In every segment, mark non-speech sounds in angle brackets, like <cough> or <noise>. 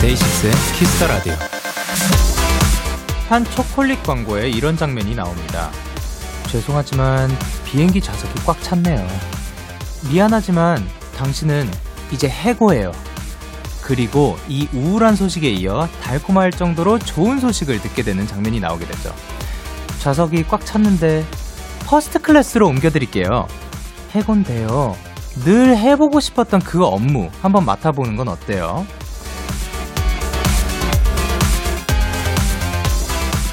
DAY6의 Kiss the Radio. 한 초콜릿 광고에 이런 장면이 나옵니다. 죄송하지만 비행기 좌석이 꽉 찼네요. 미안하지만 당신은 이제 해고예요. 그리고 이 우울한 소식에 이어 달콤할 정도로 좋은 소식을 듣게 되는 장면이 나오게 되죠. 좌석이 꽉 찼는데 first class로 옮겨드릴게요. 해고인데요. 늘 해보고 싶었던 그 업무 한번 맡아보는 건 어때요?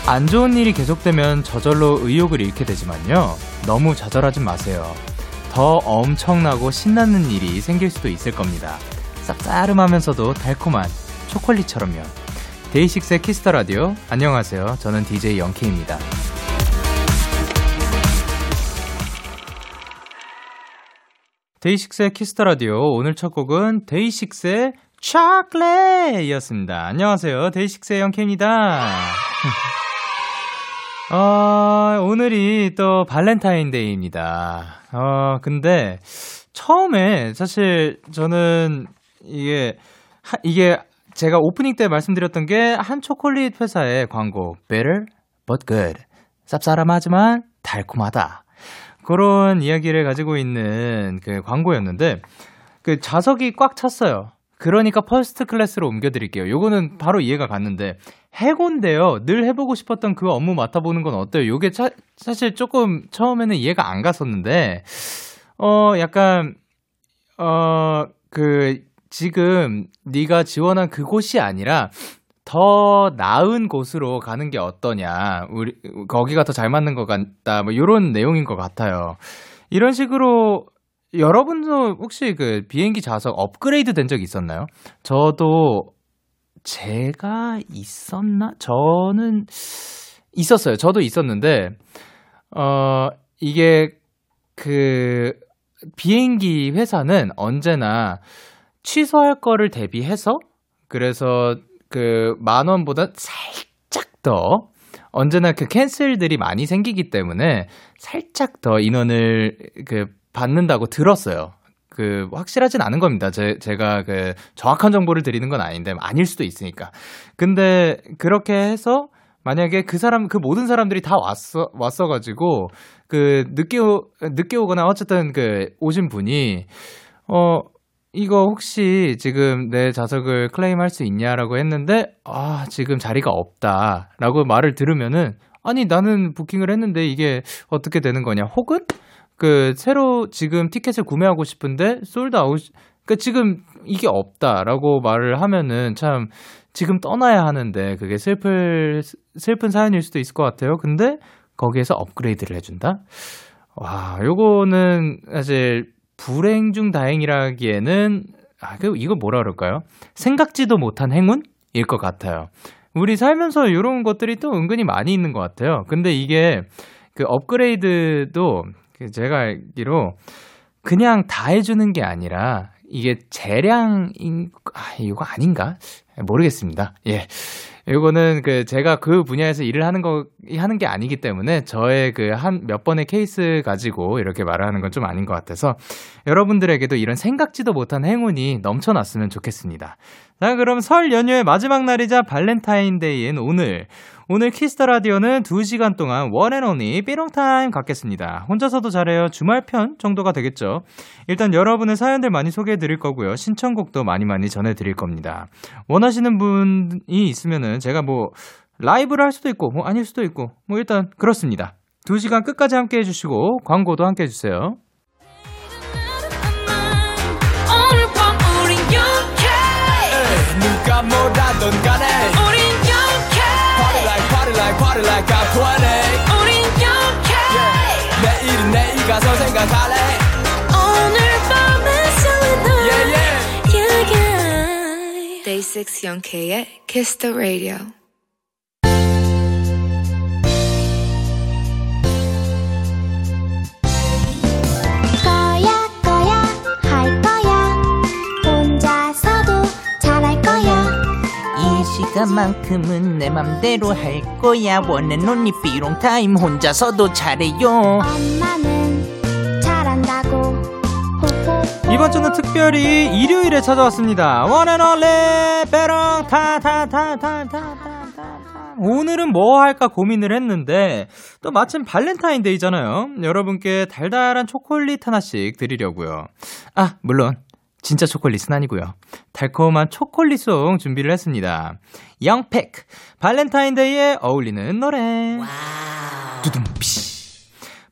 안 좋은 일이 계속되면 저절로 의욕을 잃게 되지만요. 너무 좌절하지 마세요. 더 엄청나고 신나는 일이 생길 수도 있을 겁니다. 쌉싸름하면서도 달콤한 초콜릿처럼요. DAY6의 Kiss the Radio. 안녕하세요. 저는 DJ Young K입니다. DAY6의 Kiss the Radio. 오늘 첫 곡은 DAY6의 초콜릿이었습니다. 안녕하세요. DAY6의 Young K입니다. <laughs> 어, 오늘이 또 발렌타인데이입니다. 어, 근데 처음에 사실 저는 이게, 하, 이게 제가 오프닝 때 말씀드렸던 게 한 초콜릿 회사의 광고. Bitter but good. 쌉싸름하지만 달콤하다. 그런 이야기를 가지고 있는 그 광고였는데 그 좌석이 꽉 찼어요. 그러니까 first class로 옮겨드릴게요. 요거는 바로 이해가 갔는데 해고인데요. 늘 해보고 싶었던 그 업무 맡아보는 건 어때요? 요게 차, 사실 조금 처음에는 이해가 안 갔었는데 어 약간 어 그 지금 네가 지원한 그곳이 아니라 더 나은 곳으로 가는 게 어떠냐. 우리 거기가 더 잘 맞는 것 같다. 뭐 요런 내용인 것 같아요. 이런 식으로 여러분도 혹시 그 비행기 좌석 업그레이드 된 적 있었나요? 저도 제가 있었나? 저는 있었어요. 저도 있었는데 어 이게 그 비행기 회사는 언제나 취소할 거를 대비해서 그래서 그 만 원보다 살짝 더 언제나 그 캔슬들이 많이 생기기 때문에 살짝 더 인원을 그 받는다고 들었어요. 그 확실하진 않은 겁니다. 제, 제가 그 정확한 정보를 드리는 건 아닌데 아닐 수도 있으니까. 근데 그렇게 해서 만약에 그 사람 그 모든 사람들이 다 왔어 왔어 가지고 그 늦게 오, 늦게 오거나 어쨌든 그 오신 분이 어 이거 혹시 지금 내 좌석을 claim할 수 있냐라고 했는데 아 지금 자리가 없다라고 말을 들으면은 아니 나는 부킹을 했는데 이게 어떻게 되는 거냐 혹은 그 새로 지금 티켓을 구매하고 싶은데 sold out 그러니까 지금 이게 없다라고 말을 하면은 참 지금 떠나야 하는데 그게 슬플 슬픈 사연일 수도 있을 것 같아요. 근데 거기에서 업그레이드를 해준다. 와, 요거는 사실 불행 중 다행이라기에는 아, 그 이거 뭐라 그럴까요? 생각지도 못한 행운일 것 같아요. 우리 살면서 이런 것들이 또 은근히 많이 있는 것 같아요. 근데 이게 그 업그레이드도 그 제가 알기로 그냥 다 해주는 게 아니라 이게 재량인 아 이거 아닌가 모르겠습니다. 예. 이거는 그 제가 그 분야에서 일을 하는 거 하는 게 아니기 때문에 저의 그 한 몇 번의 케이스 가지고 이렇게 말하는 건 좀 아닌 것 같아서 여러분들에게도 이런 생각지도 못한 행운이 넘쳐났으면 좋겠습니다. 자, 그럼 설 연휴의 마지막 날이자 발렌타인데이인 오늘 오늘 Kiss the Radio는 2시간 동안 one and only 삐롱타임 갖겠습니다. 혼자서도 잘해요. 주말편 정도가 되겠죠. 일단 여러분의 사연들 많이 소개해 드릴 거고요. 신청곡도 많이 많이 전해 드릴 겁니다. 원하시는 분이 있으면은 제가 뭐 라이브를 할 수도 있고 뭐 아닐 수도 있고 뭐 일단 그렇습니다. 2시간 끝까지 함께 해 주시고 광고도 함께 해 주세요. 뭐라던 간에 party like party like I'm 20 우린 영케 yeah. 내일은 내일 가서 생각할래 오늘 밤에 설레는 yeah, yeah. yeah, yeah. Day 6 영케의 Kiss the Radio 이따만큼은 내 맘대로 할 거야 원앤 온리 삐롱 타임 혼자서도 잘해요 엄마는 잘한다고 이번 주는 특별히 일요일에 찾아왔습니다. one and only 빼롱 타타타타타타 오늘은 뭐 할까 고민을 했는데 또 마침 발렌타인데이잖아요. 여러분께 달달한 초콜릿 하나씩 드리려고요. 아 물론 진짜 초콜릿은 아니고요. 달콤한 초콜릿송 준비를 했습니다. 영팩 발렌타인데이에 어울리는 노래. 두둠피.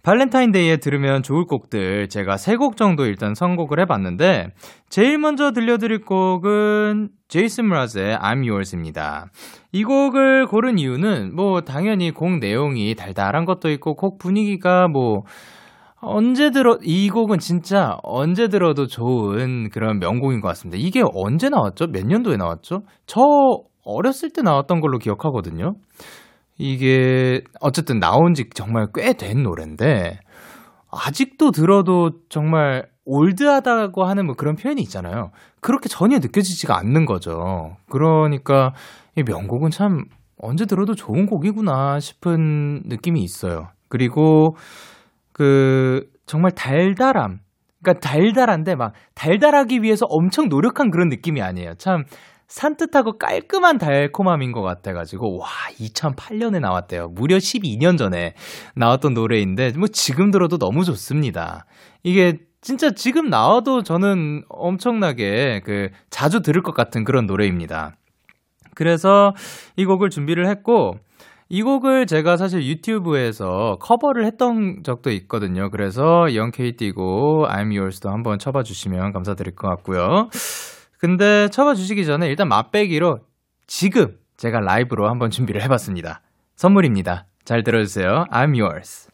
발렌타인데이에 들으면 좋을 곡들 제가 세 곡 정도 일단 선곡을 해봤는데 제일 먼저 들려드릴 곡은 제이슨 므라즈의 I'm Yours입니다. 이 곡을 고른 이유는 뭐 당연히 곡 내용이 달달한 것도 있고 곡 분위기가 뭐 언제 들어 이 곡은 진짜 언제 들어도 좋은 그런 명곡인 것 같습니다. 이게 언제 나왔죠? 몇 년도에 나왔죠? 저 어렸을 때 나왔던 걸로 기억하거든요. 이게 어쨌든 나온 지 정말 꽤 된 노래인데 아직도 들어도 정말 올드하다고 하는 뭐 그런 표현이 있잖아요. 그렇게 전혀 느껴지지가 않는 거죠. 그러니까 이 명곡은 참 언제 들어도 좋은 곡이구나 싶은 느낌이 있어요. 그리고 그 정말 달달함. 그러니까 달달한데 막 달달하기 위해서 엄청 노력한 그런 느낌이 아니에요. 참 산뜻하고 깔끔한 달콤함인 것 같아가지고, 와, 2008년에 나왔대요. 무려 12년 전에 나왔던 노래인데, 뭐 지금 들어도 너무 좋습니다. 이게 진짜 지금 나와도 저는 엄청나게 그 자주 들을 것 같은 그런 노래입니다. 그래서 이 곡을 준비를 했고, 이 곡을 제가 사실 유튜브에서 커버를 했던 적도 있거든요. 그래서 영케이 띄고 I'm Yours도 한번 쳐봐 주시면 감사드릴 것 같고요. 근데 쳐봐 주시기 전에 일단 맛배기로 지금 제가 라이브로 한번 준비를 해봤습니다. 선물입니다. 잘 들어주세요. I'm yours.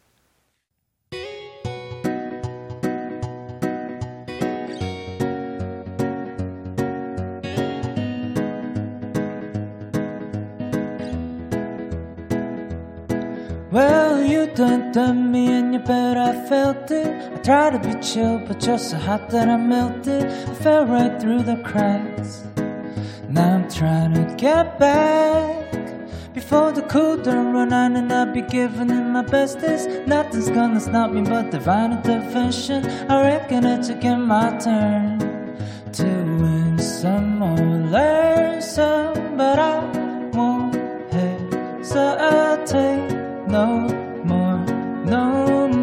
I. I tried to be chill, but you're so hot that I melted. I fell right through the cracks. Now I'm trying to get back. Before the cool down run out and I'll be giving it my bestest. Nothing's gonna stop me but divine intervention. I reckon it's again my turn to win some or learn some, but I won't hesitate no more, no more.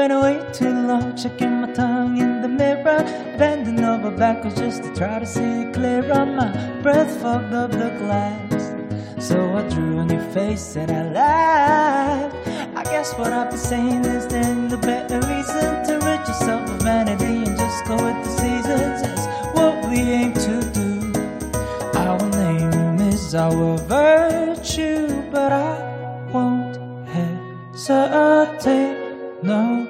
I spent way too long checking my tongue in the mirror, bending over backwards just to try to see clearer. My breath fogged up the glass. So I drew on your face and I laughed. I guess what I've been saying is then the better reason to rid yourself of vanity and just go with the seasons. It's what we aim to do. Our name is our virtue, but I won't hesitate no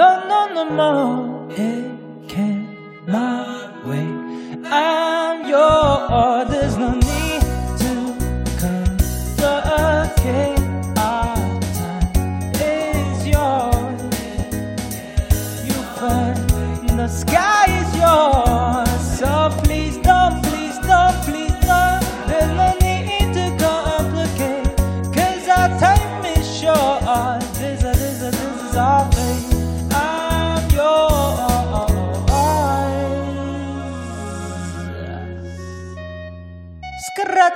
no, no, no more. Hey, can't my way. I'm your other.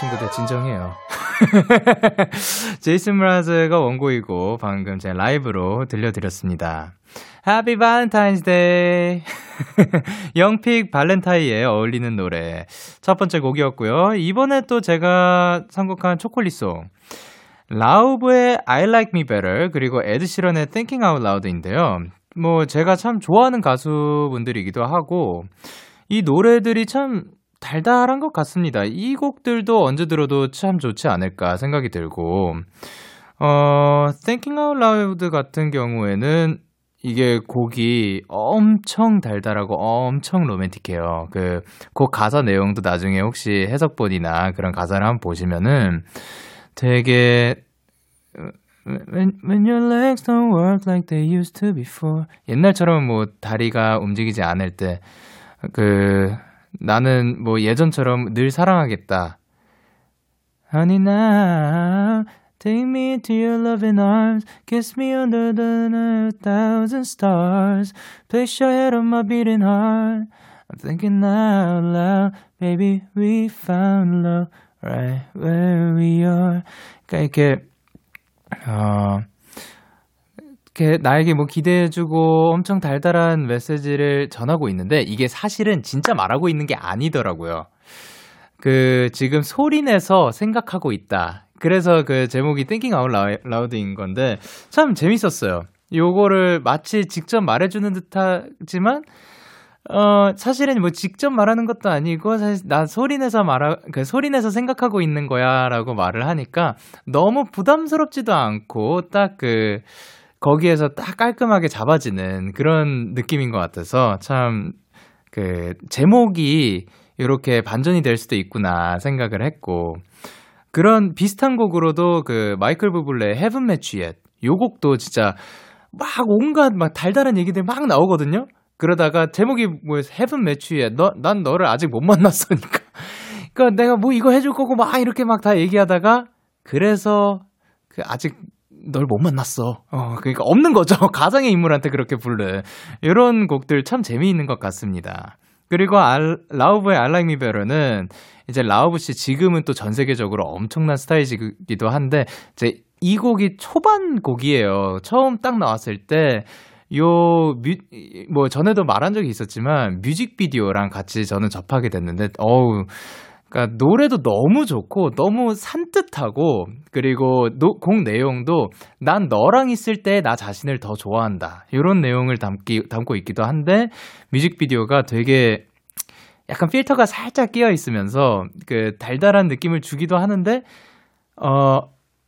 친구들. 진정해요. <laughs> 제이슨 라즈가 원곡이고, 방금 제 라이브로 들려드렸습니다. Happy Valentine's Day. <laughs> 영픽 발렌타이에 어울리는 노래. 첫 번째 곡이었고요. 이번에 또 제가 선곡한 초콜릿송. 라우브의 I Like Me Better 그리고 에드 시런의 Thinking Out Loud인데요. 뭐 제가 참 좋아하는 가수분들이기도 하고 이 노래들이 참 달달한 것 같습니다. 이 곡들도 언제 들어도 참 좋지 않을까 생각이 들고 어 Thinking Out Loud 같은 경우에는 이게 곡이 엄청 달달하고 엄청 로맨틱해요. 그 곡 가사 내용도 나중에 혹시 해석본이나 그런 가사를 한번 보시면은 되게 When, when your legs don't work like they used to before 옛날처럼 뭐 다리가 움직이지 않을 때 그 나는 뭐 예전처럼 늘 사랑하겠다 Honey now Take me into your loving arms Kiss me under the thousand stars Place your head on my beating heart I'm thinking out loud Baby we found love Right where we are 그러니까 이렇게 어, 이렇게 나에게 뭐 기대해주고 엄청 달달한 메시지를 전하고 있는데 이게 사실은 진짜 말하고 있는 게 아니더라고요. 그 지금 소리내서 생각하고 있다. 그래서 그 제목이 Thinking Out Loud인 건데 참 재밌었어요. 요거를 마치 직접 말해주는 듯하지만 어, 사실은 뭐 직접 말하는 것도 아니고, 사실 나 소리내서 말하, 그 소리내서 생각하고 있는 거야 라고 말을 하니까 너무 부담스럽지도 않고 딱 그, 거기에서 딱 깔끔하게 잡아지는 그런 느낌인 것 같아서 참, 그, 제목이 이렇게 반전이 될 수도 있구나 생각을 했고, 그런 비슷한 곡으로도 그 마이클 부블레의 Heaven Met Yet, 요 곡도 진짜 막 온갖 막 달달한 얘기들 막 나오거든요? 그러다가 제목이 뭐였어? 헤븐 매추에 너, 난 너를 아직 못 만났으니까. <laughs> 그니까 내가 뭐 이거 해줄 거고 막 이렇게 막 다 얘기하다가 그래서 그 아직 널 못 만났어. 어, 그러니까 없는 거죠. <laughs> 가상의 인물한테 그렇게 부르. 이런 곡들 참 재미있는 것 같습니다. 그리고 알, 라우브의 I Like Me Better는 이제 라우브 씨 지금은 또 전 세계적으로 엄청난 스타이시기도 한데 이제 이 곡이 초반 곡이에요. 처음 딱 나왔을 때 요, 뮤, 뭐, 전에도 말한 적이 있었지만, 뮤직비디오랑 같이 저는 접하게 됐는데, 어우, 그니까 노래도 너무 좋고, 너무 산뜻하고, 그리고 노, 곡 내용도 난 너랑 있을 때 나 자신을 더 좋아한다. 이런 내용을 담기, 담고 있기도 한데, 뮤직비디오가 되게 약간 필터가 살짝 끼어 있으면서, 그 달달한 느낌을 주기도 하는데, 어,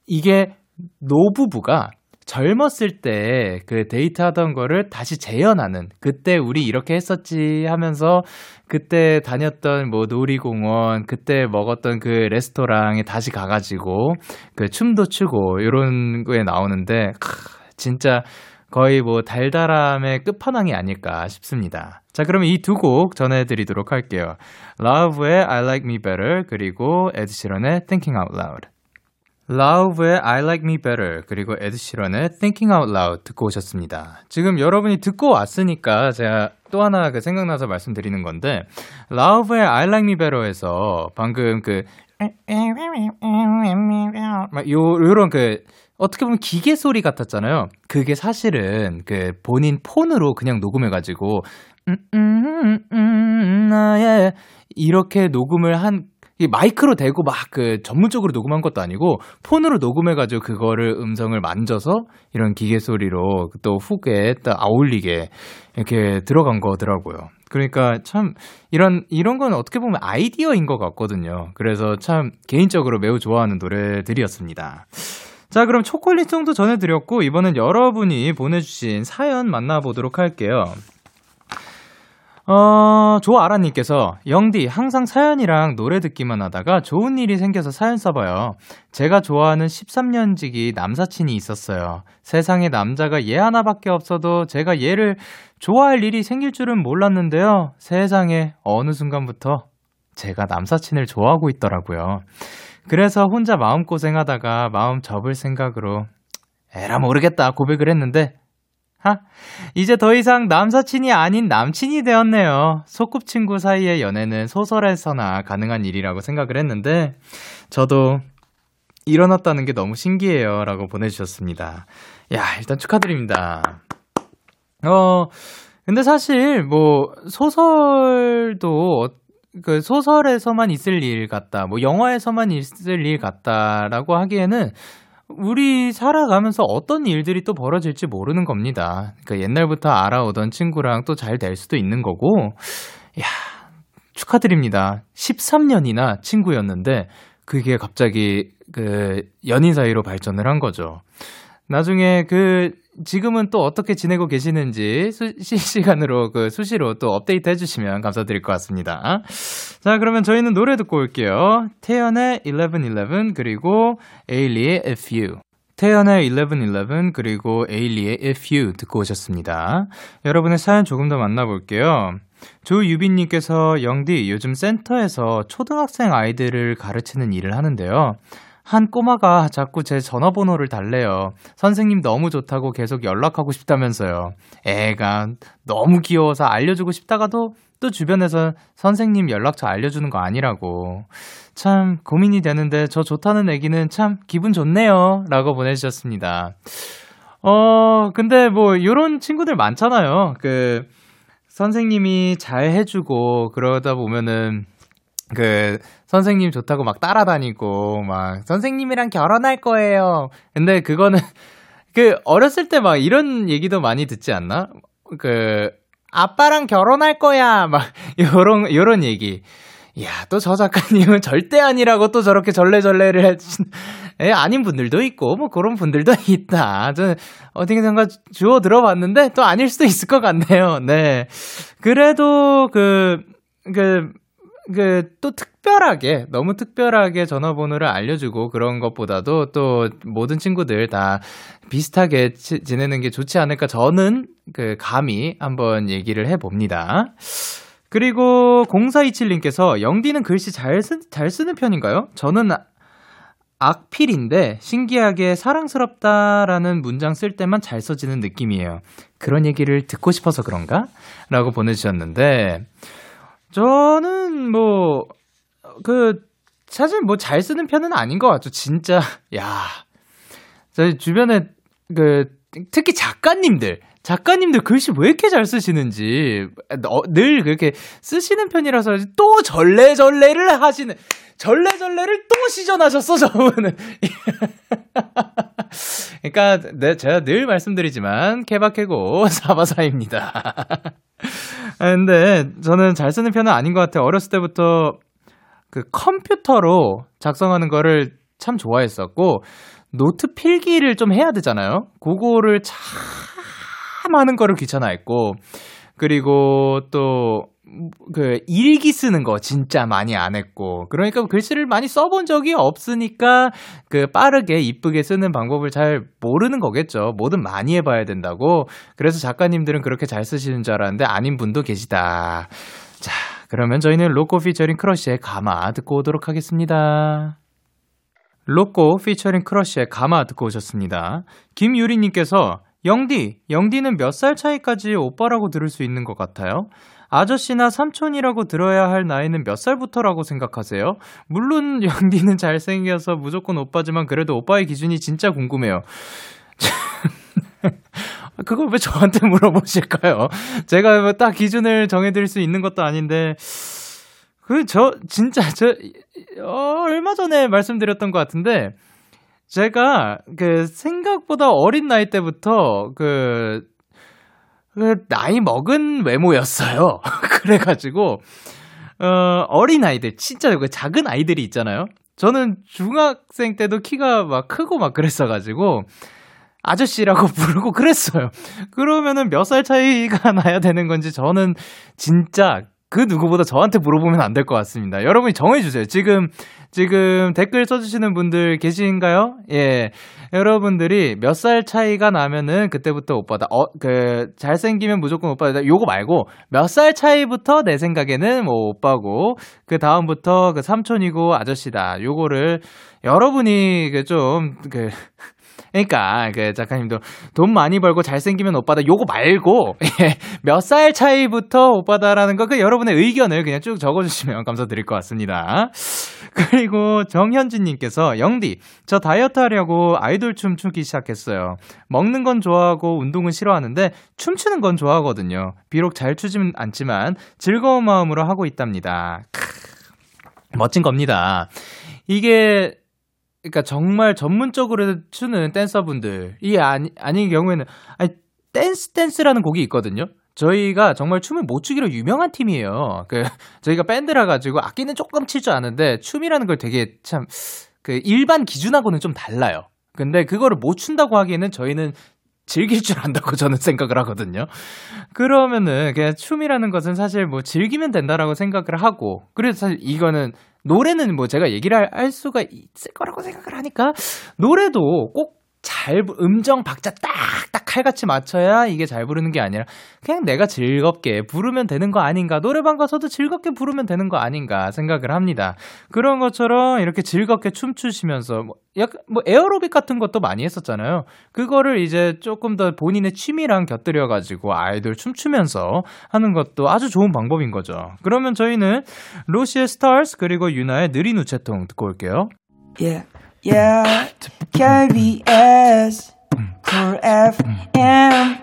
이게 노부부가 젊었을 때 그 데이트하던 거를 다시 재현하는 그때 우리 이렇게 했었지 하면서 그때 다녔던 뭐 놀이공원 그때 먹었던 그 레스토랑에 다시 가가지고 그 춤도 추고 이런 거에 나오는데 크, 진짜 거의 뭐 달달함의 끝판왕이 아닐까 싶습니다. 자, 그러면 이 두 곡 전해드리도록 할게요. 라우브의 I Like Me Better 그리고 에드 시런의 Thinking Out Loud. 라우브의 I Like Me Better 그리고 에드 시런의 Thinking Out Loud 듣고 오셨습니다. 지금 여러분이 듣고 왔으니까 제가 또 하나 그 생각나서 말씀드리는 건데 라우브의 I Like Me Better에서 방금 그 막 요, 요런 그, 어떻게 보면 기계 소리 같았잖아요. 그게 사실은 그 본인 폰으로 그냥 녹음해가지고, 음, 음, 음, 음, 나의 이렇게 녹음을 한, 이 마이크로 대고 막 그 전문적으로 녹음한 것도 아니고 폰으로 녹음해가지고 그거를 음성을 만져서 이런 기계 소리로 또 훅에 딱 어울리게 이렇게 들어간 거더라고요. 그러니까 참 이런 이런 건 어떻게 보면 아이디어인 것 같거든요. 그래서 참 개인적으로 매우 좋아하는 노래들이었습니다. 자, 그럼 초콜릿 송도 전해드렸고 이번엔 여러분이 보내주신 사연 만나보도록 할게요. 어, 조아라님께서, 영디, 항상 사연이랑 노래 듣기만 하다가 좋은 일이 생겨서 사연 써봐요. 제가 좋아하는 13년 지기 남사친이 있었어요. 세상에 남자가 얘 하나밖에 없어도 제가 얘를 좋아할 일이 생길 줄은 몰랐는데요. 세상에 어느 순간부터 제가 남사친을 좋아하고 있더라고요. 그래서 혼자 마음고생하다가 마음 접을 생각으로, 에라 모르겠다 고백을 했는데, 하, 이제 더 이상 남사친이 아닌 남친이 되었네요. 소꿉친구 사이의 연애는 소설에서나 가능한 일이라고 생각을 했는데, 저도 일어났다는 게 너무 신기해요. 라고 보내주셨습니다. 야, 일단 축하드립니다. 어, 근데 사실, 뭐, 소설도, 그, 소설에서만 있을 일 같다, 뭐, 영화에서만 있을 일 같다라고 하기에는, 우리 살아가면서 어떤 일들이 또 벌어질지 모르는 겁니다. 그러니까 옛날부터 알아오던 친구랑 또 잘 될 수도 있는 거고, 야 축하드립니다. 13년이나 친구였는데, 그게 갑자기 그 연인 사이로 발전을 한 거죠. 나중에 그 지금은 또 어떻게 지내고 계시는지 수, 실시간으로 그 수시로 또 업데이트 해주시면 감사드릴 것 같습니다. 자 그러면 저희는 노래 듣고 올게요. 태연의 1111 그리고 에일리의 If You. 태연의 1111 그리고 에일리의 If You 듣고 오셨습니다. 여러분의 사연 조금 더 만나볼게요. 조유빈님께서 영디 요즘 센터에서 초등학생 아이들을 가르치는 일을 하는데요. 한 꼬마가 자꾸 제 전화번호를 달래요. 선생님 너무 좋다고 계속 연락하고 싶다면서요. 애가 너무 귀여워서 알려주고 싶다가도 또 주변에서 선생님 연락처 알려주는 거 아니라고. 참 고민이 되는데 저 좋다는 애기는 참 기분 좋네요. 라고 보내주셨습니다. 어, 근데 뭐 요런 친구들 많잖아요. 그 선생님이 잘 해주고 그러다 보면은 그 선생님 좋다고 막 따라다니고 막 선생님이랑 결혼할 거예요. 근데 그거는 <laughs> 그 어렸을 때 막 이런 얘기도 많이 듣지 않나? 그 아빠랑 결혼할 거야 막 <laughs> 요런 요런 얘기. 야, 또 저 작가님은 절대 아니라고 또 저렇게 절레절레를 해준, 예, 아닌 분들도 있고, 뭐 그런 분들도 <laughs> 있다. 저는 어디선가 주워 들어봤는데 또 아닐 수도 있을 것 같네요. 네. 그래도 그, 그, 그, 또 특별하게, 너무 특별하게 전화번호를 알려주고 그런 것보다도 또 모든 친구들 다 비슷하게 지, 지내는 게 좋지 않을까 저는 그 감히 한번 얘기를 해봅니다. 그리고 0427님께서 영디는 글씨 잘, 쓰, 잘 쓰는 편인가요? 저는 악필인데 신기하게 사랑스럽다라는 문장 쓸 때만 잘 써지는 느낌이에요. 그런 얘기를 듣고 싶어서 그런가? 라고 보내주셨는데, 저는 뭐, 그, 사실 뭐 잘 쓰는 편은 아닌 것 같죠. 진짜, <laughs> 야. 저희 주변에 그, 특히 작가님들, 작가님들 글씨 왜 이렇게 잘 쓰시는지, 어, 늘 그렇게 쓰시는 편이라서 또 절레절레를 하시는, 절레절레를 또 시전하셨어, 저분은. <laughs> 그러니까, 네, 제가 늘 말씀드리지만, 케바케고 <laughs> 사바사입니다. <laughs> 근데 저는 잘 쓰는 편은 아닌 것 같아요. 어렸을 때부터 그 컴퓨터로 작성하는 거를 참 좋아했었고, 노트 필기를 좀 해야 되잖아요. 그거를 참 하는 거를 귀찮아했고, 그리고 또, 그, 일기 쓰는 거 진짜 많이 안 했고, 그러니까 글씨를 많이 써본 적이 없으니까, 그 빠르게 이쁘게 쓰는 방법을 잘 모르는 거겠죠. 뭐든 많이 해봐야 된다고. 그래서 작가님들은 그렇게 잘 쓰시는 줄 알았는데, 아닌 분도 계시다. 자, 그러면 저희는 로꼬 피처링 크러쉬의 감아 듣고 오도록 하겠습니다. 로꼬 피처링 크러쉬의 감아 듣고 오셨습니다. 김유리님께서 영디, 영디는 몇 살 차이까지 오빠라고 들을 수 있는 것 같아요? 아저씨나 삼촌이라고 들어야 할 나이는 몇 살부터라고 생각하세요? 물론 <laughs> 영디는 잘생겨서 무조건 오빠지만 그래도 오빠의 기준이 진짜 궁금해요. <laughs> 그걸 왜 저한테 물어보실까요? 제가 뭐딱 기준을 정해드릴 수 있는 것도 아닌데, 그, 저, 진짜, 저, 어, 얼마 전에 말씀드렸던 것 같은데, 제가, 그, 생각보다 어린 나이 때부터, 그, 그, 나이 먹은 외모였어요. <laughs> 그래가지고, 어, 어린 아이들, 진짜 그 작은 아이들이 있잖아요. 저는 중학생 때도 키가 막 크고 막 그랬어가지고, 아저씨라고 <laughs> 부르고 그랬어요. 그러면은 몇 살 차이가 나야 되는 건지 저는 진짜 그 누구보다 저한테 물어보면 안 될 것 같습니다. 여러분이 정해주세요. 지금, 지금 댓글 써주시는 분들 계신가요? 예. 여러분들이 몇 살 차이가 나면은 그때부터 오빠다. 어, 그, 잘생기면 무조건 오빠다. 요거 말고 몇 살 차이부터 내 생각에는 뭐 오빠고, 그 다음부터 그 삼촌이고 아저씨다. 요거를 여러분이 그 좀, 그, 그러니까 그 작가님도 돈 많이 벌고 잘생기면 오빠다 요거 말고 <laughs> 예, 몇살 차이부터 오빠다라는 거 그 여러분의 의견을 그냥 쭉 적어주시면 감사드릴 것 같습니다. 그리고 정현진님께서 영디 저 다이어트 하려고 아이돌 춤 추기 시작했어요. 먹는 건 좋아하고 운동은 싫어하는데 춤추는 건 좋아하거든요. 비록 잘 추지는 않지만 즐거운 마음으로 하고 있답니다. 크, 멋진 겁니다. 이게 그러니까 정말 전문적으로 추는 댄서분들이 아니, 아닌 경우에는, 아니, 댄스 댄스라는 곡이 있거든요? 저희가 정말 춤을 못 추기로 유명한 팀이에요. 그, <laughs> 저희가 밴드라 가지고 악기는 조금 칠 줄 아는데 춤이라는 걸 되게 참, 그 일반 기준하고는 좀 달라요. 근데 그거를 못 춘다고 하기에는 저희는 즐길 줄 안다고 <laughs> 저는 생각을 하거든요. 그러면은 그냥 춤이라는 것은 사실 뭐 즐기면 된다라고 생각을 하고 그래서 사실 이거는 노래는 뭐 제가 얘기를 할, 할 수가 있을 거라고 생각을 하니까 노래도 꼭 잘 음정 박자 딱딱 칼같이 맞춰야 이게 잘 부르는 게 아니라 그냥 내가 즐겁게 부르면 되는 거 아닌가 노래방 가서도 즐겁게 부르면 되는 거 아닌가 생각을 합니다. 그런 것처럼 이렇게 즐겁게 춤추시면서 뭐 약간 뭐 에어로빅 같은 것도 많이 했었잖아요. 그거를 이제 조금 더 본인의 취미랑 곁들여 가지고 아이돌 춤추면서 하는 것도 아주 좋은 방법인 거죠. 그러면 저희는 로시의 스타즈 그리고 유나의 느린 우체통 듣고 올게요. Yeah, yeah. KBS Cool FM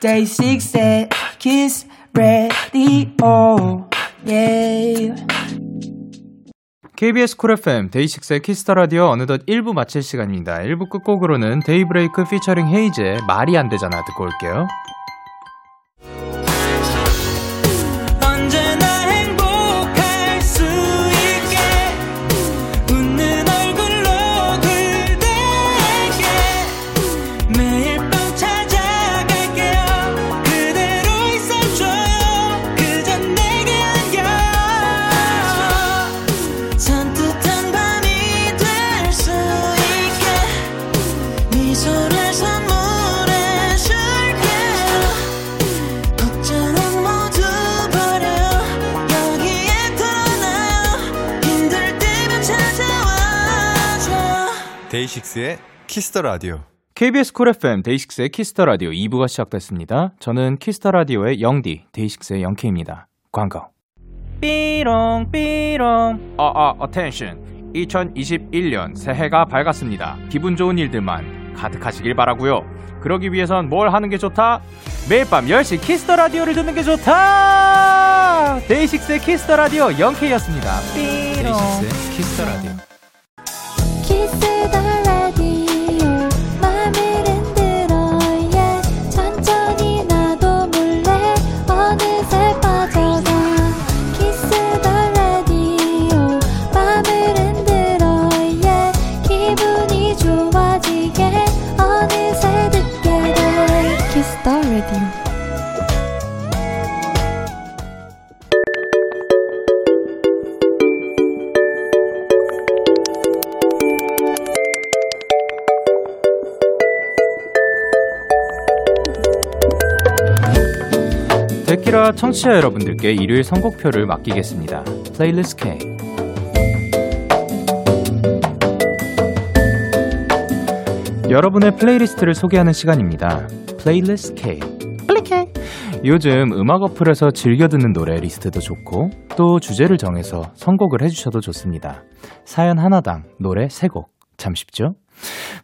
Day 6 at Kiss Radio. Yeah. KBS 쿨 FM 데이식스의 키스터 라디오 어느덧 1부 마칠 시간입니다. 1부 끝곡으로는 데이브레이크 피처링 헤이즈의 말이 안 되잖아 듣고 올게요. 데이식스의 키스터 라디오. KBS 쿨 FM 데이식스의 키스터 라디오 2부가 시작됐습니다. 저는 키스터 라디오의 영디 데이식스의 영케입니다. 광고. 삐롱 삐롱. 아아 attention. 2021년 새해가 밝았습니다. 기분 좋은 일들만 가득하시길 바라고요. 그러기 위해선 뭘 하는 게 좋다? 매일 밤 10시 키스터 라디오를 듣는 게 좋다. 데이식스의 키스터 라디오 영케이였습니다. 삐롱. 데이식스의 키스터 라디오. 키스 더 청취자 여러분들께 일요일 선곡표를 맡기겠습니다. 플레이리스트 K. 여러분의 플레이리스트를 소개하는 시간입니다. 플레이리스트 K. 플리케. 요즘 음악 어플에서 즐겨 듣는 노래 리스트도 좋고 또 주제를 정해서 선곡을 해주셔도 좋습니다. 사연 하나당 노래 세 곡. 참 쉽죠?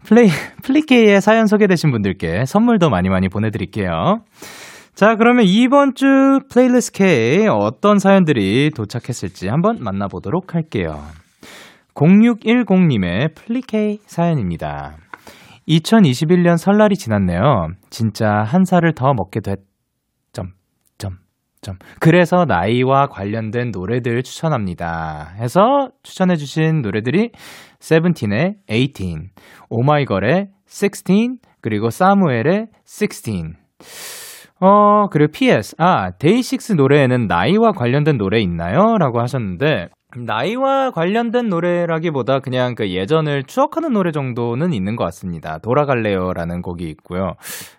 플레이, 플리케이에 사연 소개되신 분들께 선물도 많이 많이 보내드릴게요. 자, 그러면 이번 주 플레이리스트 K 어떤 사연들이 도착했을지 한번 만나보도록 할게요. 0610님의 플리케이 사연입니다. 2021년 설날이 지났네요. 진짜 한 살을 더 먹게 됐, 점, 점, 점. 그래서 나이와 관련된 노래들 추천합니다. 해서 추천해주신 노래들이 세븐틴의 18, 오마이걸의 16, 그리고 사무엘의 16. 어, 그리고 PS. 아, 데이식스 노래에는 나이와 관련된 노래 있나요? 라고 하셨는데, 나이와 관련된 노래라기보다 그냥 그 예전을 추억하는 노래 정도는 있는 것 같습니다. 돌아갈래요 라는 곡이 있고요.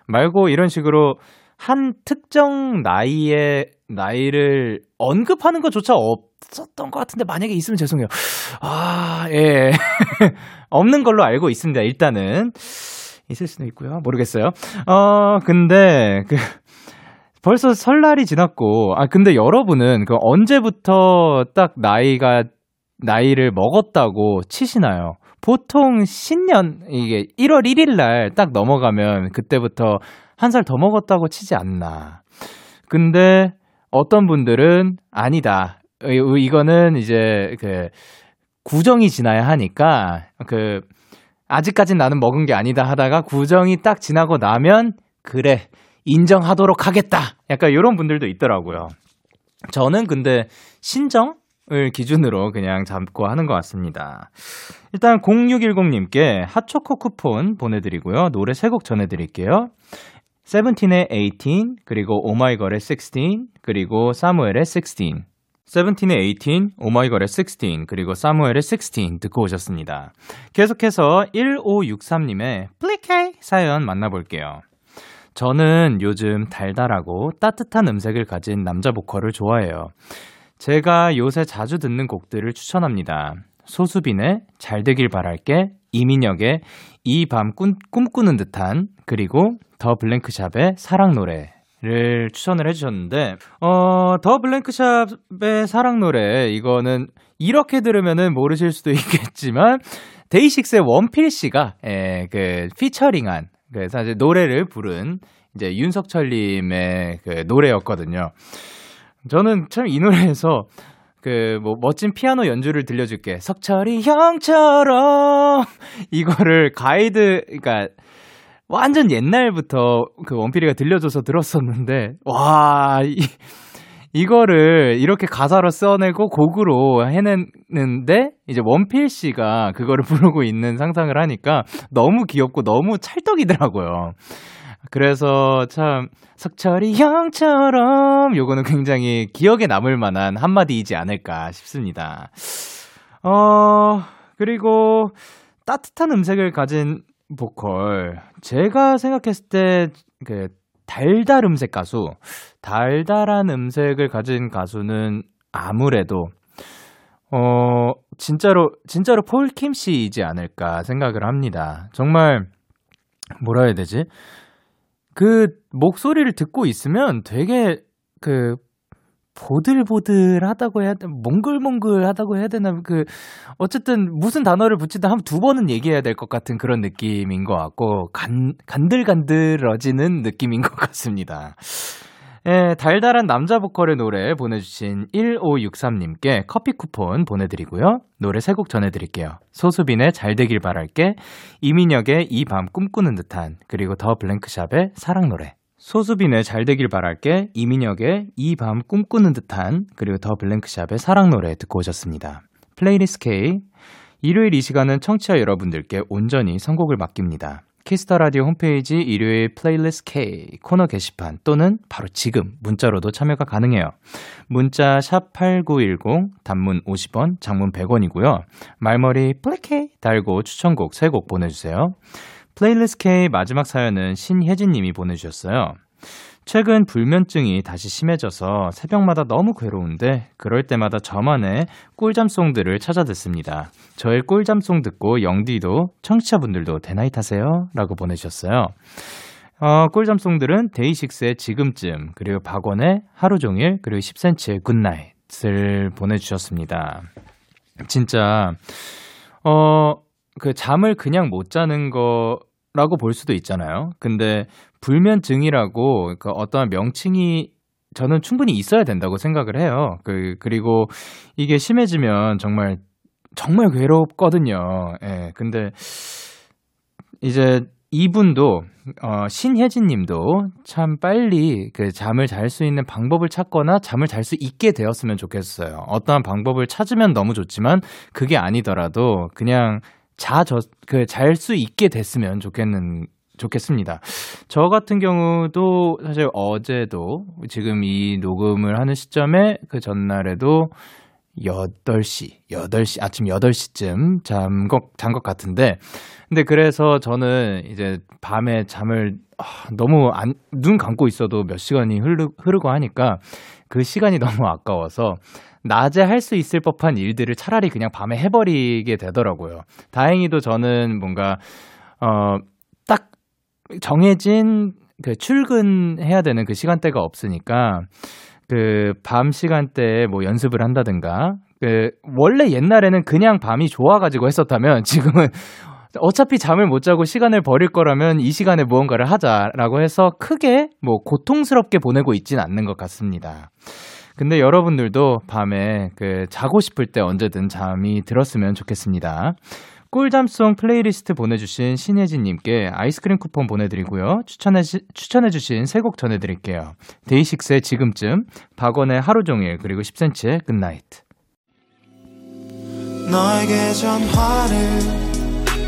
말고 이런 식으로 한 특정 나이의 나이를 언급하는 것조차 없었던 것 같은데 만약에 있으면 죄송해요. 아, 예. <laughs> 없는 걸로 알고 있습니다. 일단은. 있을 수도 있고요. 모르겠어요. 어, 근데 그 벌써 설날이 지났고, 아, 근데 여러분은 그 언제부터 딱 나이가, 나이를 먹었다고 치시나요? 보통 신년, 이게 1월 1일 날 딱 넘어가면 그때부터 한 살 더 먹었다고 치지 않나. 근데 어떤 분들은 아니다. 이- 이거는 이제 그 구정이 지나야 하니까 그 아직까진 나는 먹은 게 아니다 하다가 구정이 딱 지나고 나면 그래 인정하도록 하겠다. 약간 이런 분들도 있더라고요. 저는 근데 신정 을 기준으로 그냥 잡고 하는 것 같습니다. 일단 0610님께 핫초코 쿠폰 보내드리고요. 노래 세 곡 전해드릴게요. 세븐틴의 18, 그리고 오마이걸의 16, 그리고 사무엘의 16. 세븐틴의 18, 오마이걸의 16, 그리고 사무엘의 16 듣고 오셨습니다. 계속해서 1563님의 플리케이 사연 만나볼게요. 저는 요즘 달달하고 따뜻한 음색을 가진 남자 보컬을 좋아해요. 제가 요새 자주 듣는 곡들을 추천합니다. 소수빈의 잘 되길 바랄게, 이민혁의 이 밤 꿈꾸는 듯한, 그리고 더 블랭크샵의 사랑 노래 를 추천을 해주셨는데, 어, 더 블랭크샵의 사랑 노래, 이거는 이렇게 들으면은 모르실 수도 <laughs> 있겠지만, 데이식스의 원필 씨가, 예, 그, 피처링한, 그, 사실 노래를 부른, 이제 윤석철님의 그 노래였거든요. 저는 참 이 노래에서 그 뭐 멋진 피아노 연주를 들려줄게. 석철이 형처럼 <laughs> 이거를 가이드 그러니까 완전 옛날부터 그 원필이가 들려줘서 들었었는데 와 이, 이거를 이렇게 가사로 써내고 곡으로 해냈는데 이제 원필 씨가 그거를 <laughs> 부르고 있는 상상을 하니까 너무 귀엽고 너무 찰떡이더라고요. 그래서 참 석철이 형처럼 요거는 굉장히 기억에 남을 만한 한마디이지 않을까 싶습니다. 어, 그리고 따뜻한 음색을 가진 보컬. 제가 생각했을 때 그 달달 음색 가수, 달달한 음색을 가진 가수는 아무래도 어, 진짜로 진짜로 폴킴 씨이지 않을까 생각을 합니다. 정말 뭐라 해야 되지? 그 목소리를 듣고 있으면 되게 그 보들보들하다고 해야 되나 몽글몽글하다고 해야 되나 그 어쨌든 무슨 단어를 붙이다 한두 번은 얘기해야 될 것 같은 그런 느낌인 것 같고 간 간들간들어지는 느낌인 <laughs> 것 같습니다. 예, 달달한 남자 보컬의 노래 보내주신 1563님께 커피 쿠폰 보내드리고요. 노래 세 곡 전해드릴게요. 소수빈의 잘 되길 바랄게, 이민혁의 이 밤 꿈꾸는 듯한, 그리고 더 블랭크샵의 사랑 노래. 소수빈의 잘 되길 바랄게, 이민혁의 이 밤 꿈꾸는 듯한, 그리고 더 블랭크샵의 사랑 노래 듣고 오셨습니다. 플레이리스트 K. 일요일 이 시간은 청취자 여러분들께 온전히 선곡을 맡깁니다. 키스터 라디오 홈페이지 일요일 플레이리스트 K 코너 게시판 또는 바로 지금 문자로도 참여가 가능해요. 문자 샵8910 단문 50원, 장문 100원이고요. 말머리 플레이K 달고 추천곡 3곡 보내 주세요. 플레이리스트 K 마지막 사연은 신혜진 님이 보내주셨어요. 최근 불면증이 다시 심해져서 새벽마다 너무 괴로운데 그럴 때마다 저만의 꿀잠송들을 찾아 듣습니다. 저의 꿀잠송 듣고 영디도 청취자분들도 대나잇 하세요 라고 보내주셨어요. 어, 꿀잠송들은 데이식스의 지금쯤, 그리고 박원의 하루 종일, 그리고 10cm의 굿나잇을 보내주셨습니다. 진짜, 어, 그 잠을 그냥 못 자는 거라고 볼 수도 있잖아요. 근데 불면증이라고 그 어떠한 명칭이 저는 충분히 있어야 된다고 생각을 해요. 그, 그리고 이게 심해지면 정말, 정말 괴롭거든요. 예, 근데 이제 이분도, 어, 신혜진 님도 참 빨리 그 잠을 잘 수 있는 방법을 찾거나 잠을 잘 수 있게 되었으면 좋겠어요. 어떠한 방법을 찾으면 너무 좋지만 그게 아니더라도 그냥 자, 저, 그, 잘 수 있게 됐으면 좋겠는, 좋겠습니다. 저 같은 경우도 사실 어제도 지금 이 녹음을 하는 시점에 그 전날에도 8시, 8시, 아침 8시쯤 잠 것, 잔것 같은데, 근데 그래서 저는 이제 밤에 잠을 아, 너무 안, 눈 감고 있어도 몇 시간이 흐르, 흐르고 하니까 그 시간이 <laughs> 너무 아까워서 낮에 할 수 있을 법한 일들을 차라리 그냥 밤에 해버리게 되더라고요. 다행히도 저는 뭔가, 어, 딱 정해진 그 출근해야 되는 그 시간대가 없으니까 그 밤 시간대에 뭐 연습을 한다든가 그 원래 옛날에는 그냥 밤이 좋아가지고 했었다면 <laughs> 지금은 어차피 잠을 못 자고 시간을 버릴 거라면 이 시간에 무언가를 하자라고 해서 크게 뭐 고통스럽게 보내고 있진 않는 것 같습니다. 근데 여러분들도 밤에 그 자고 싶을 때 언제든 잠이 들었으면 좋겠습니다. 꿀잠송 플레이리스트 보내주신 신혜진님께 아이스크림 쿠폰 보내드리고요. 추천해, 추천해주신 세 곡 전해드릴게요. 데이식스의 지금쯤, 박원의 하루 종일, 그리고 10cm의 Good Night. 너에게 전화를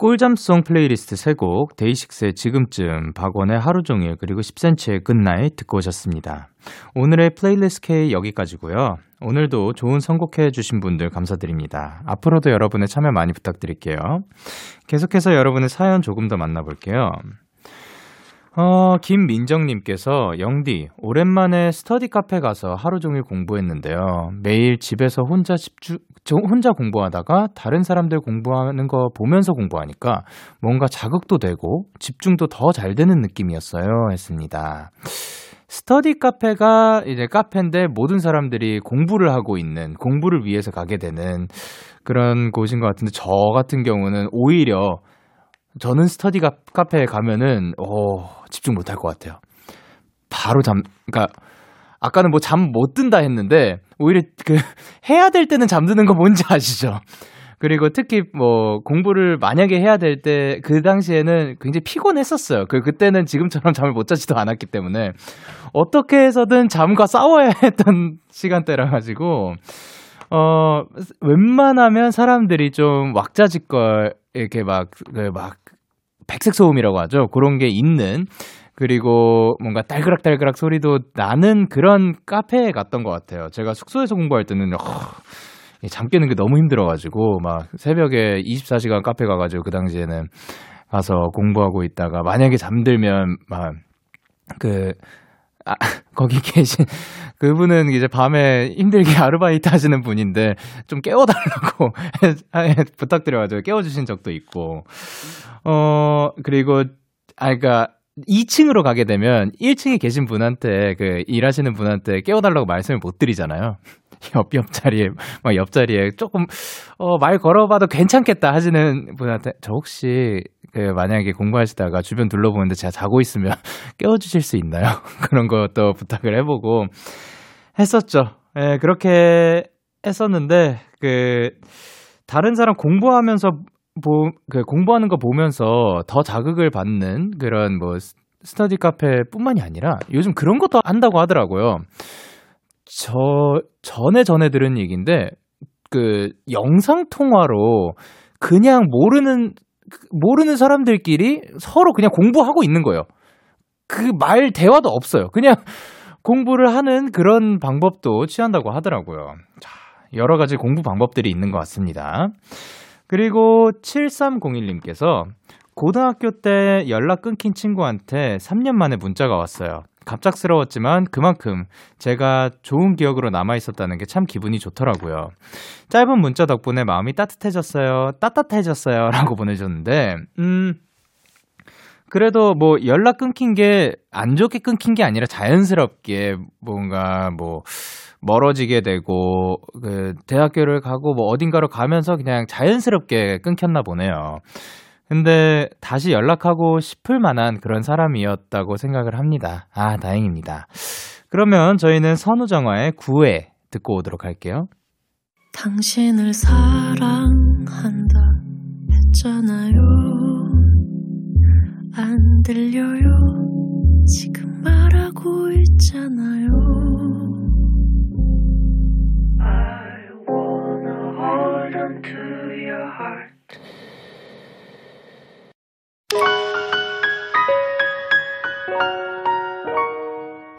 꿀잠송 플레이리스트 3곡, 데이식스의 지금쯤, 박원의 하루 종일, 그리고 10cm의 Good Night 듣고 오셨습니다. 오늘의 플레이리스트 K 여기까지고요. 오늘도 좋은 선곡해 주신 분들 감사드립니다. 앞으로도 여러분의 참여 많이 부탁드릴게요. 계속해서 여러분의 사연 조금 더 만나볼게요. 어, 김민정님께서 영디 오랜만에 스터디 카페 가서 하루 종일 공부했는데요. 매일 집에서 혼자 집중 저 혼자 공부하다가 다른 사람들 공부하는 거 보면서 공부하니까 뭔가 자극도 되고 집중도 더 잘 되는 느낌이었어요. 했습니다. 스터디 카페가 이제 카페인데 모든 사람들이 공부를 하고 있는 공부를 위해서 가게 되는 그런 곳인 것 같은데 저 같은 경우는 오히려 저는 스터디 카페에 가면은 어, 집중 못할 것 같아요. 바로 잠 그러니까 아까는 뭐 잠 못 든다 했는데 오히려 그 <laughs> 해야 될 때는 잠드는 거 뭔지 아시죠? 그리고 특히 뭐 공부를 만약에 해야 될 때 그 당시에는 굉장히 피곤했었어요. 그 그때는 지금처럼 잠을 못 자지도 않았기 때문에 어떻게 해서든 잠과 싸워야 <laughs> 했던 시간대라 가지고 어 웬만하면 사람들이 좀 왁자지껄 이렇게 막그막 백색 소음이라고 하죠. 그런 게 있는 그리고 뭔가 딸그락딸그락 소리도 나는 그런 카페에 갔던 것 같아요. 제가 숙소에서 공부할 때는 어, 잠 깨는 게 너무 힘들어가지고 막 새벽에 24시간 카페 가가지고 그 당시에는 가서 공부하고 있다가 만약에 잠들면 막그 아, <laughs> 거기 계신 그분은 이제 밤에 힘들게 <laughs> 아르바이트 하시는 분인데 좀 깨워달라고 <laughs> 부탁드려가지고 깨워주신 적도 있고 어 그리고 아 그러니까 2층으로 가게 되면 1층에 계신 분한테 그 일하시는 분한테 깨워달라고 말씀을 못 드리잖아요. <laughs> 옆 옆자리에 막 옆자리에 조금 어 말 걸어봐도 괜찮겠다 하시는 분한테 저 혹시 그 만약에 공부하시다가 주변 둘러보는데 제가 자고 있으면 <laughs> 깨워주실 수 있나요? <laughs> 그런 것도 부탁을 해보고 했었죠. 예, 그렇게 했었는데 그 다른 사람 공부하면서 보, 그 공부하는 거 보면서 더 자극을 받는 그런 뭐 스터디 카페뿐만이 아니라 요즘 그런 것도 한다고 하더라고요. 저 전에 전에 들은 얘기인데 그 영상 통화로 그냥 모르는 모르는 사람들끼리 서로 그냥 공부하고 있는 거예요. 그 말 대화도 없어요. 그냥 공부를 하는 그런 방법도 취한다고 하더라고요. 자, 여러 가지 공부 방법들이 있는 것 같습니다. 그리고 7301님께서 고등학교 때 연락 끊긴 친구한테 3년 만에 문자가 왔어요. 갑작스러웠지만 그만큼 제가 좋은 기억으로 남아 있었다는 게 참 기분이 좋더라고요. 짧은 문자 덕분에 마음이 따뜻해졌어요. 따뜻해졌어요. <laughs> 라고 보내줬는데, 음, 그래도 뭐 연락 끊긴 게 안 좋게 끊긴 게 아니라 자연스럽게 뭔가 뭐 멀어지게 되고 그 대학교를 가고 뭐 어딘가로 가면서 그냥 자연스럽게 끊겼나 보네요. 근데 다시 연락하고 싶을 만한 그런 사람이었다고 생각을 합니다. 아, 다행입니다. 그러면 저희는 선우정화의 9회 듣고 오도록 할게요. 당신을 사랑한다 했잖아요. 안 들려요. 지금 말하고 있잖아요.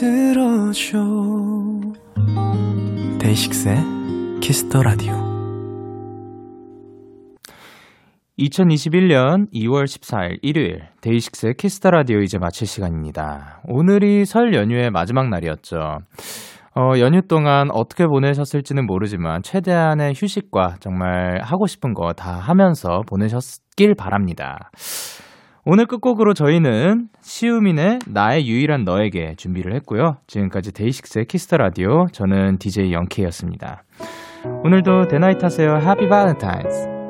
들어줘 데이식스의 키스 더 라디오 2021년 2월 14일 일요일 데이식스의 키스 더 라디오 이제 마칠 시간입니다. 오늘이 설 연휴의 마지막 날이었죠. 어, 연휴 동안 어떻게 보내셨을지는 모르지만 최대한의 휴식과 정말 하고 싶은 거 다 하면서 보내셨길 바랍니다. 오늘 끝곡으로 저희는 시우민의 나의 유일한 너에게 준비를 했고요. 지금까지 데이식스의 키스 더 라디오 저는 DJ 영케이였습니다. 오늘도 데나잇 하세요. Happy Valentine's.